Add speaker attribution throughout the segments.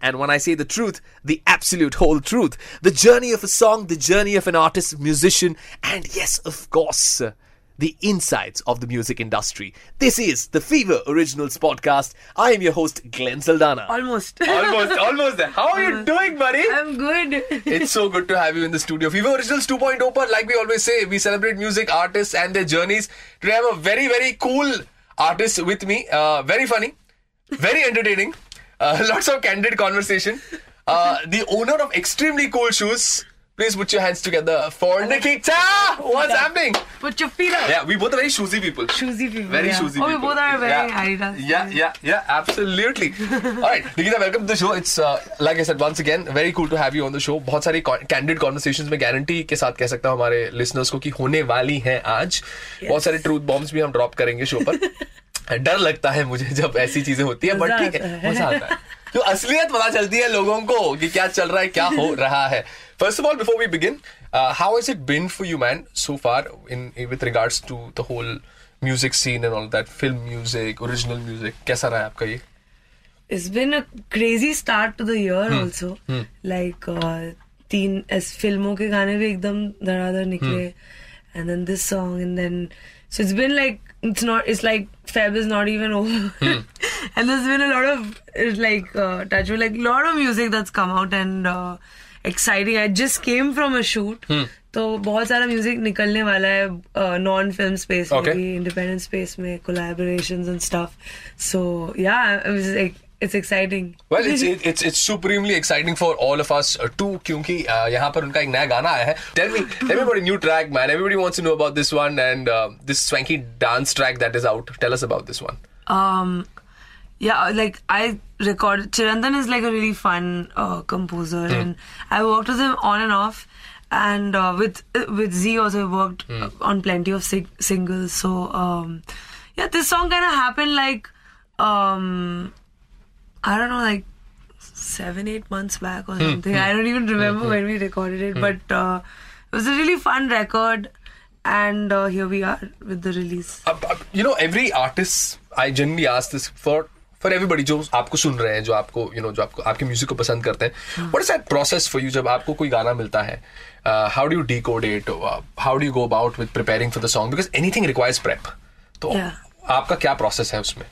Speaker 1: and when I say the truth, the absolute whole truth. The journey of a song, the journey of an artist, musician, and yes, of course, the insides of the music industry. This is the Fever Originals podcast. I am your host, Glenn Saldanha.
Speaker 2: Almost.
Speaker 1: almost, almost there. How are you doing, buddy?
Speaker 2: I'm good.
Speaker 1: It's so good to have you in the studio. Fever Originals 2.0, but like we always say, we celebrate music artists and their journeys. Today I have a very, very cool artist with me. Uh, very funny, very entertaining, uh, lots of candid conversation. Uh, the owner of extremely cool shoes. Please put your hands together for Nikita. What's happening?
Speaker 2: Put your feet up.
Speaker 1: Yeah, we both are very choosy people.
Speaker 2: Choosy people.
Speaker 1: Very
Speaker 2: yeah.
Speaker 1: choosy
Speaker 2: Oh,
Speaker 1: people.
Speaker 2: we both are very
Speaker 1: yeah.
Speaker 2: Adidas.
Speaker 1: Yeah, yeah, yeah, absolutely. All right, Nikita, welcome to the show. It's uh, like I said once again, very cool to have you on the show. बहुत सारी candid conversations में guarantee के साथ कह सकता हूँ हमारे listeners को कि होने वाली हैं आज बहुत सारे ट्रूथ बॉम्ब्स भी हम ड्रॉप करेंगे शो पर डर लगता है मुझे जब ऐसी चीज़ें होती है बट ठीक है। मज़ा आता है तो असलियत पता चलती है लोगों को कि क्या चल रहा है क्या हो रहा है first of all before we begin how is it been for you man so far in with regards to the whole music scene and all that film music original music कैसा रहा है आपका ये
Speaker 2: a crazy start to the year
Speaker 1: Hmm.
Speaker 2: also. Like uh, तीन फ़िल्मों के गाने भी एकदम धड़ाधड़ निकले and then this song and then so it's been like it's not it's like Feb is not even over
Speaker 1: Hmm.
Speaker 2: and there's been a lot of it's like uh, touch with like a lot of music that's come out and uh, exciting I just came from a shoot
Speaker 1: Hmm.
Speaker 2: तो बहुत सारा music निकलने वाला है non film space में
Speaker 1: Okay.
Speaker 2: भी independent space में collaborations and stuff so या it's exciting
Speaker 1: Well, it's it, it's it's supremely exciting for all of us uh, too क्योंकि uh, यहाँ पर उनका एक नया गाना आया है Tell me, tell me about a new track, man. Everybody wants to know about this one and uh, this swanky dance track that is out. Tell us about this one.
Speaker 2: um yeah like i recorded chirandan is like a really fun uh, composer and i worked with him on and off and uh, with with z also I worked uh, on plenty of sing- singles so um yeah this song kind of happened like um i don't know like seven eight months back or something i don't even remember when we recorded it but uh, it was a really fun record and uh, here we are with the release
Speaker 1: अब, अब, you know, every artist, I generally ask this for for everybody जो आपको सुन रहे हैं जो आपको you know जो आपको आपके म्यूजिक को पसंद करते हैं what is that process for you जब आपको कोई गाना मिलता है uh, how do you decode it uh, how do you go about with preparing for the song because anything requires prep तो
Speaker 2: Yeah.
Speaker 1: आपका क्या process है उसमें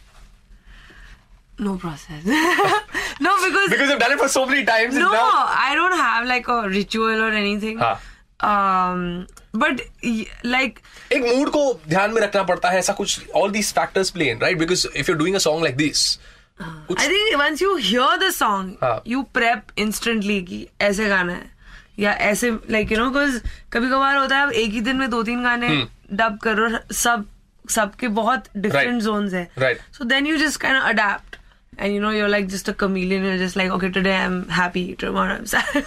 Speaker 2: no process. no, because
Speaker 1: because I've done it for so many times.
Speaker 2: No, I don't have like a ritual or anything.
Speaker 1: हाँ.
Speaker 2: Um, but like
Speaker 1: एक mood को ध्यान में रखना पड़ता है ऐसा कुछ all these factors play in right because if you doing a song like this
Speaker 2: I think once you hear the song you prep instantly कि ऐसे गाना है या ऐसे लाइक यू नो बिकॉज़ कभी कभार होता है एक ही दिन में दो तीन गाने हम्म। डब करो सब सबके बहुत
Speaker 1: डिफरेंट
Speaker 2: जोन है so then you just can adapt And you know, you're like just a chameleon. You're just like, okay, today I'm happy, tomorrow I'm sad.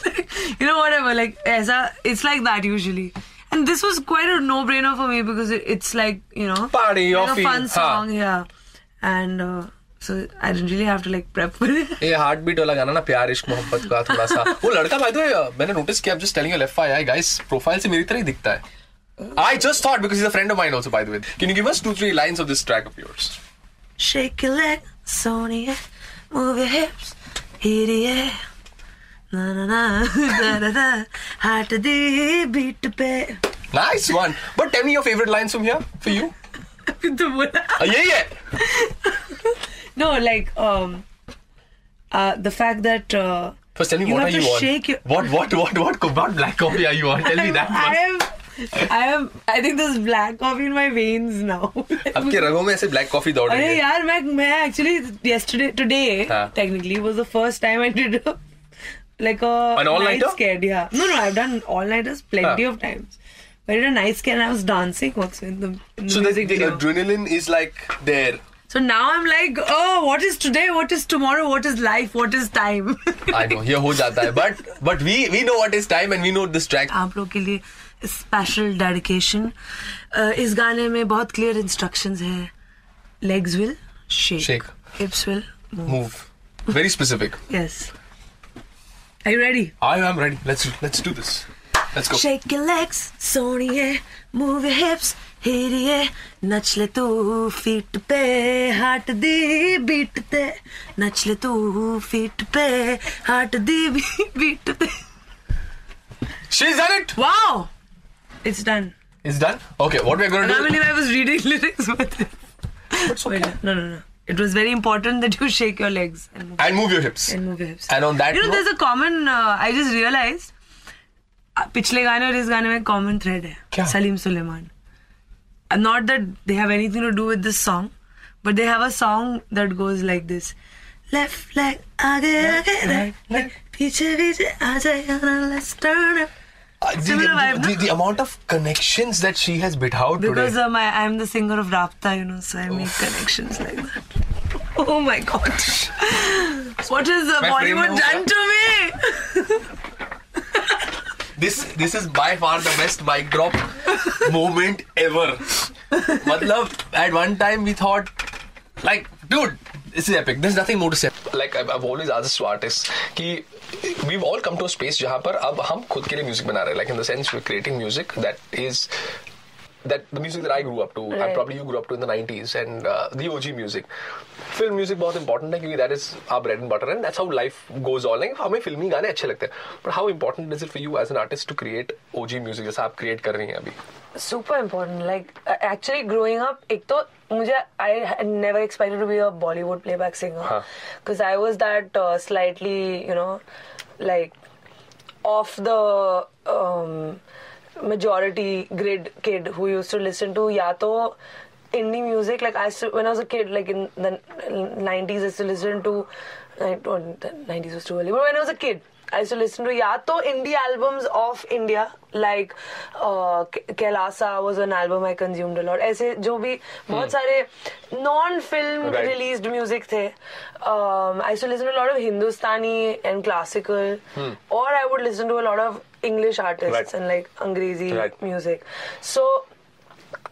Speaker 2: you know, whatever. Like, aisa, it's like that usually. And this was quite a no-brainer for me because it, it's like, you know,
Speaker 1: Party,
Speaker 2: like
Speaker 1: offie,
Speaker 2: a fun
Speaker 1: हाँ.
Speaker 2: song, yeah. And uh, so I didn't really have to like prep for it.
Speaker 1: ये heart beat वाला गाना ना प्यार इश्क मोहब्बत का थोड़ा सा वो लड़का भाई तो मैंने नोटिस किया जस्ट टेलिंग लेफ्ट आई गाइस प्रोफाइल से मेरी तरह ही दिखता है I just thought because is a friend of mine also by the way can you give us to three lines of this track of yours
Speaker 2: Shake your leg, Sonia, move your hips, hit the na Na na na, na. da heart to the beat to pay.
Speaker 1: Nice one. But tell me your favorite lines from here for you.
Speaker 2: the one.
Speaker 1: Uh, ah, yeah, yeah.
Speaker 2: no, like um, uh, the fact that. Uh,
Speaker 1: First, tell me
Speaker 2: you
Speaker 1: what are you on?
Speaker 2: Your...
Speaker 1: What what what what what black coffee are you on? Tell me that. One.
Speaker 2: I am, I think there's black coffee in my veins now.
Speaker 1: आपके रगों में ऐसे black coffee दौड़ रही
Speaker 2: अरे
Speaker 1: है
Speaker 2: यार मैं मैं actually yesterday today
Speaker 1: हाँ.
Speaker 2: technically was the first time I did a, like a
Speaker 1: An all-nighter?
Speaker 2: night scared yeah no no I've done all nighters plenty
Speaker 1: हाँ.
Speaker 2: of times but I did a night scare and I was dancing also in the, in the
Speaker 1: So the,
Speaker 2: music
Speaker 1: the
Speaker 2: video
Speaker 1: adrenaline is like there
Speaker 2: So now I'm like, oh, what is today? What is tomorrow? What is life? What is time?
Speaker 1: I know ये हो जाता है but but we we know what is time and we know this track
Speaker 2: आप लोग के लिए special dedication इस गाने में बहुत क्लियर इंस्ट्रक्शंस है legs will
Speaker 1: shake
Speaker 2: hips will
Speaker 1: move very specific
Speaker 2: yes Are you ready?
Speaker 1: I am ready let's let's do this let's go
Speaker 2: Shake your legs, सोनिए move your hips, हिरिए नच ले तू फीट पे हाट दी बीट ते नच ले तू फीट पे हाट दी बीट ते
Speaker 1: she's done it
Speaker 2: Wow! It's done.
Speaker 1: it's done okay what we're
Speaker 2: I
Speaker 1: gonna
Speaker 2: can't
Speaker 1: do
Speaker 2: believe I was reading lyrics with it. Wait, no, no, no. It was very important that you shake your legs and move,
Speaker 1: and move your hips
Speaker 2: and move your hips.
Speaker 1: and on that
Speaker 2: You know,
Speaker 1: note,
Speaker 2: there's a common. Uh, I just realized. uh, पिछले गाने और इस गाने में common thread है
Speaker 1: क्या?
Speaker 2: Salim Suleman not that they have anything to do with this song but they have a song that goes like this left leg आगे आगे राइट लेग पीछे पीछे आ जाए let's turn up
Speaker 1: Uh, the, the, the, the amount of connections that she has bit out
Speaker 2: Because
Speaker 1: today.
Speaker 2: um, I, I'm the singer of Raabta, you know, so I make connections like that. Oh my god. What has the
Speaker 1: My
Speaker 2: Bollywood done to me?
Speaker 1: this this is by far the best mic drop moment ever. Matlab, at one time we thought, like, dude, this is epic. There's nothing more to say. Like I always आज to artist कि we all come to a space जहाँ पर अब हम खुद के लिए music बना रहे हैं like in the sense we creating music that is that the music that I grew up to
Speaker 2: right.
Speaker 1: and probably you grew up to in the 90s and uh, the OG music. Film music बहुत important, है that is our bread and butter, and that's how life goes on. Like, how हमें फिल्मी गाने अच्छे लगते हैं but how important is it for you as an artist to create OG music जैसा आप क्रिएट कर रही हैं अभी
Speaker 2: लाइक एक्चुअली ग्रोइंग अप एक तो मुझे I never expected to be a Bollywood playback singer because I was that slightly you know like of the majority grade kid who use to listen to या तो indie music like I when I a kid like in the 90s to listen to 90s was to but when I a kid I to listen या तो indie albums of India like Kailasa was an album I consume that ऐसे जो भी बहुत hmm. सारे non
Speaker 1: film
Speaker 2: release music थे I to listen lot of Hindustani and classical और I would listen to a lot of English
Speaker 1: artist
Speaker 2: and like
Speaker 1: अंग्रेज़ी
Speaker 2: music so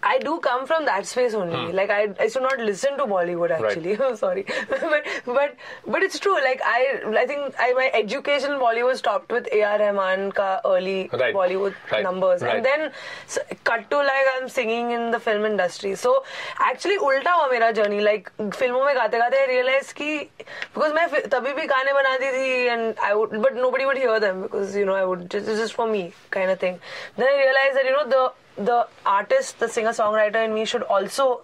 Speaker 2: I do come from that space only. Like I, I used to not listen to Bollywood actually. Sorry, but but but it's true. Like I, I think I my education in Bollywood stopped with A.R. Rahman ka early
Speaker 1: Right.
Speaker 2: Bollywood
Speaker 1: Right.
Speaker 2: numbers,
Speaker 1: Right.
Speaker 2: and then s- cut to like I'm singing in the film industry. So actually उल्टा हुआ मेरा journey. Like फिल्मों में गाते गाते I realized कि because मैं फिर- तभी भी गाने बनाती थी and I would but nobody would hear them because you know I would just it's just for me kind of thing. Then I realized that you know the the artist, the singer songwriter in me should also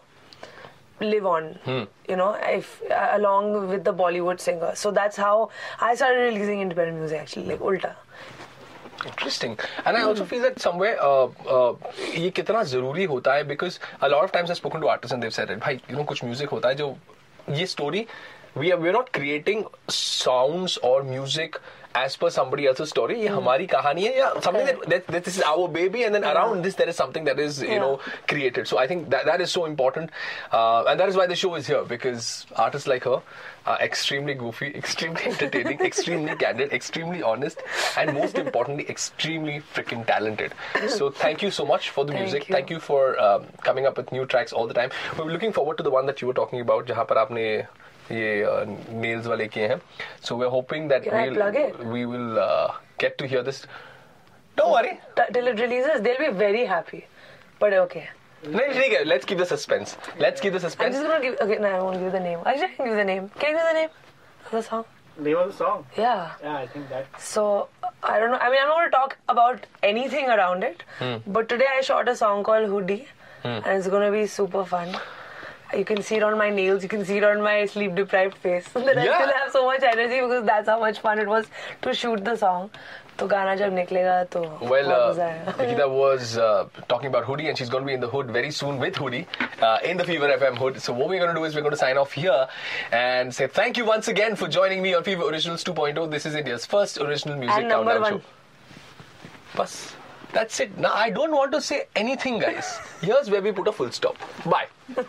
Speaker 2: live on, you know, if along with the Bollywood singer. So that's how I started releasing independent music actually, like ulta.
Speaker 1: Interesting. And I also feel that somewhere uh, uh, ये कितना जरूरी होता है because a lot of times I've spoken to artists and they've said it भाई you know कुछ music होता है जो ये story we are we're not creating sounds or music as per somebody else's story ये हमारी कहानी है या something that, that, that this is our baby and then around this there is something that is you know created so I think that that is so important uh, and that is why the show is here because artists like her are extremely goofy extremely entertaining extremely candid extremely honest and most importantly extremely freaking talented so thank you so much for the
Speaker 2: Thank
Speaker 1: music
Speaker 2: you.
Speaker 1: thank you for um, coming up with new tracks all the time we're looking forward to the one that you were talking about जहाँ पर आपने ये nails वाले किए हैं so we're hoping that
Speaker 2: Can I
Speaker 1: we'll,
Speaker 2: plug it?
Speaker 1: we will uh, get to hear this don't worry
Speaker 2: T- till it releases, they'll be very happy. But okay.
Speaker 1: नहीं ठीक है let's keep the suspense let's keep the
Speaker 2: I'm
Speaker 1: suspense
Speaker 2: just gonna give. Okay, no, I won't give the name. Actually, I can give the name. Can you give the name of the song?
Speaker 3: Name of the song?
Speaker 2: Yeah.
Speaker 3: Yeah, I think that.
Speaker 2: So I don't know. I mean, I'm not going to talk about anything around it. But today I shot a song called Hoodie, and it's going to be super fun. You can see it on my nails. You can see it on my sleep deprived face. that
Speaker 1: yeah.
Speaker 2: I still have so much energy because that's how much fun it was to shoot the song. So, गाना जब निकलेगा तो
Speaker 1: well uh, Nikhita was uh, talking about Hoodie and she's going to be in the hood very soon with Hoodie uh, in the Fever FM hood so what we're going to do is we're going to sign off here and say thank you once again for joining me on Fever Originals 2.0 this is India's first original music
Speaker 2: and
Speaker 1: countdown show बस that's it. Now, I don't want to say anything, guys. Here's where we put a full stop. Bye.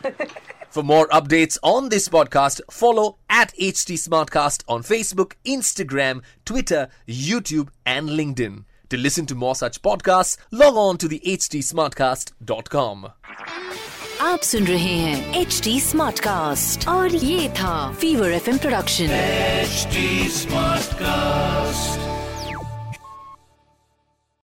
Speaker 1: For more updates on this podcast, follow at HT Smartcast on Facebook, Instagram, Twitter, YouTube, and LinkedIn. To listen to more such podcasts, log on to the htsmartcast.com.
Speaker 4: आप सुन रहे हैं H D smart cast और ये था fever F production
Speaker 3: HD Smartcast.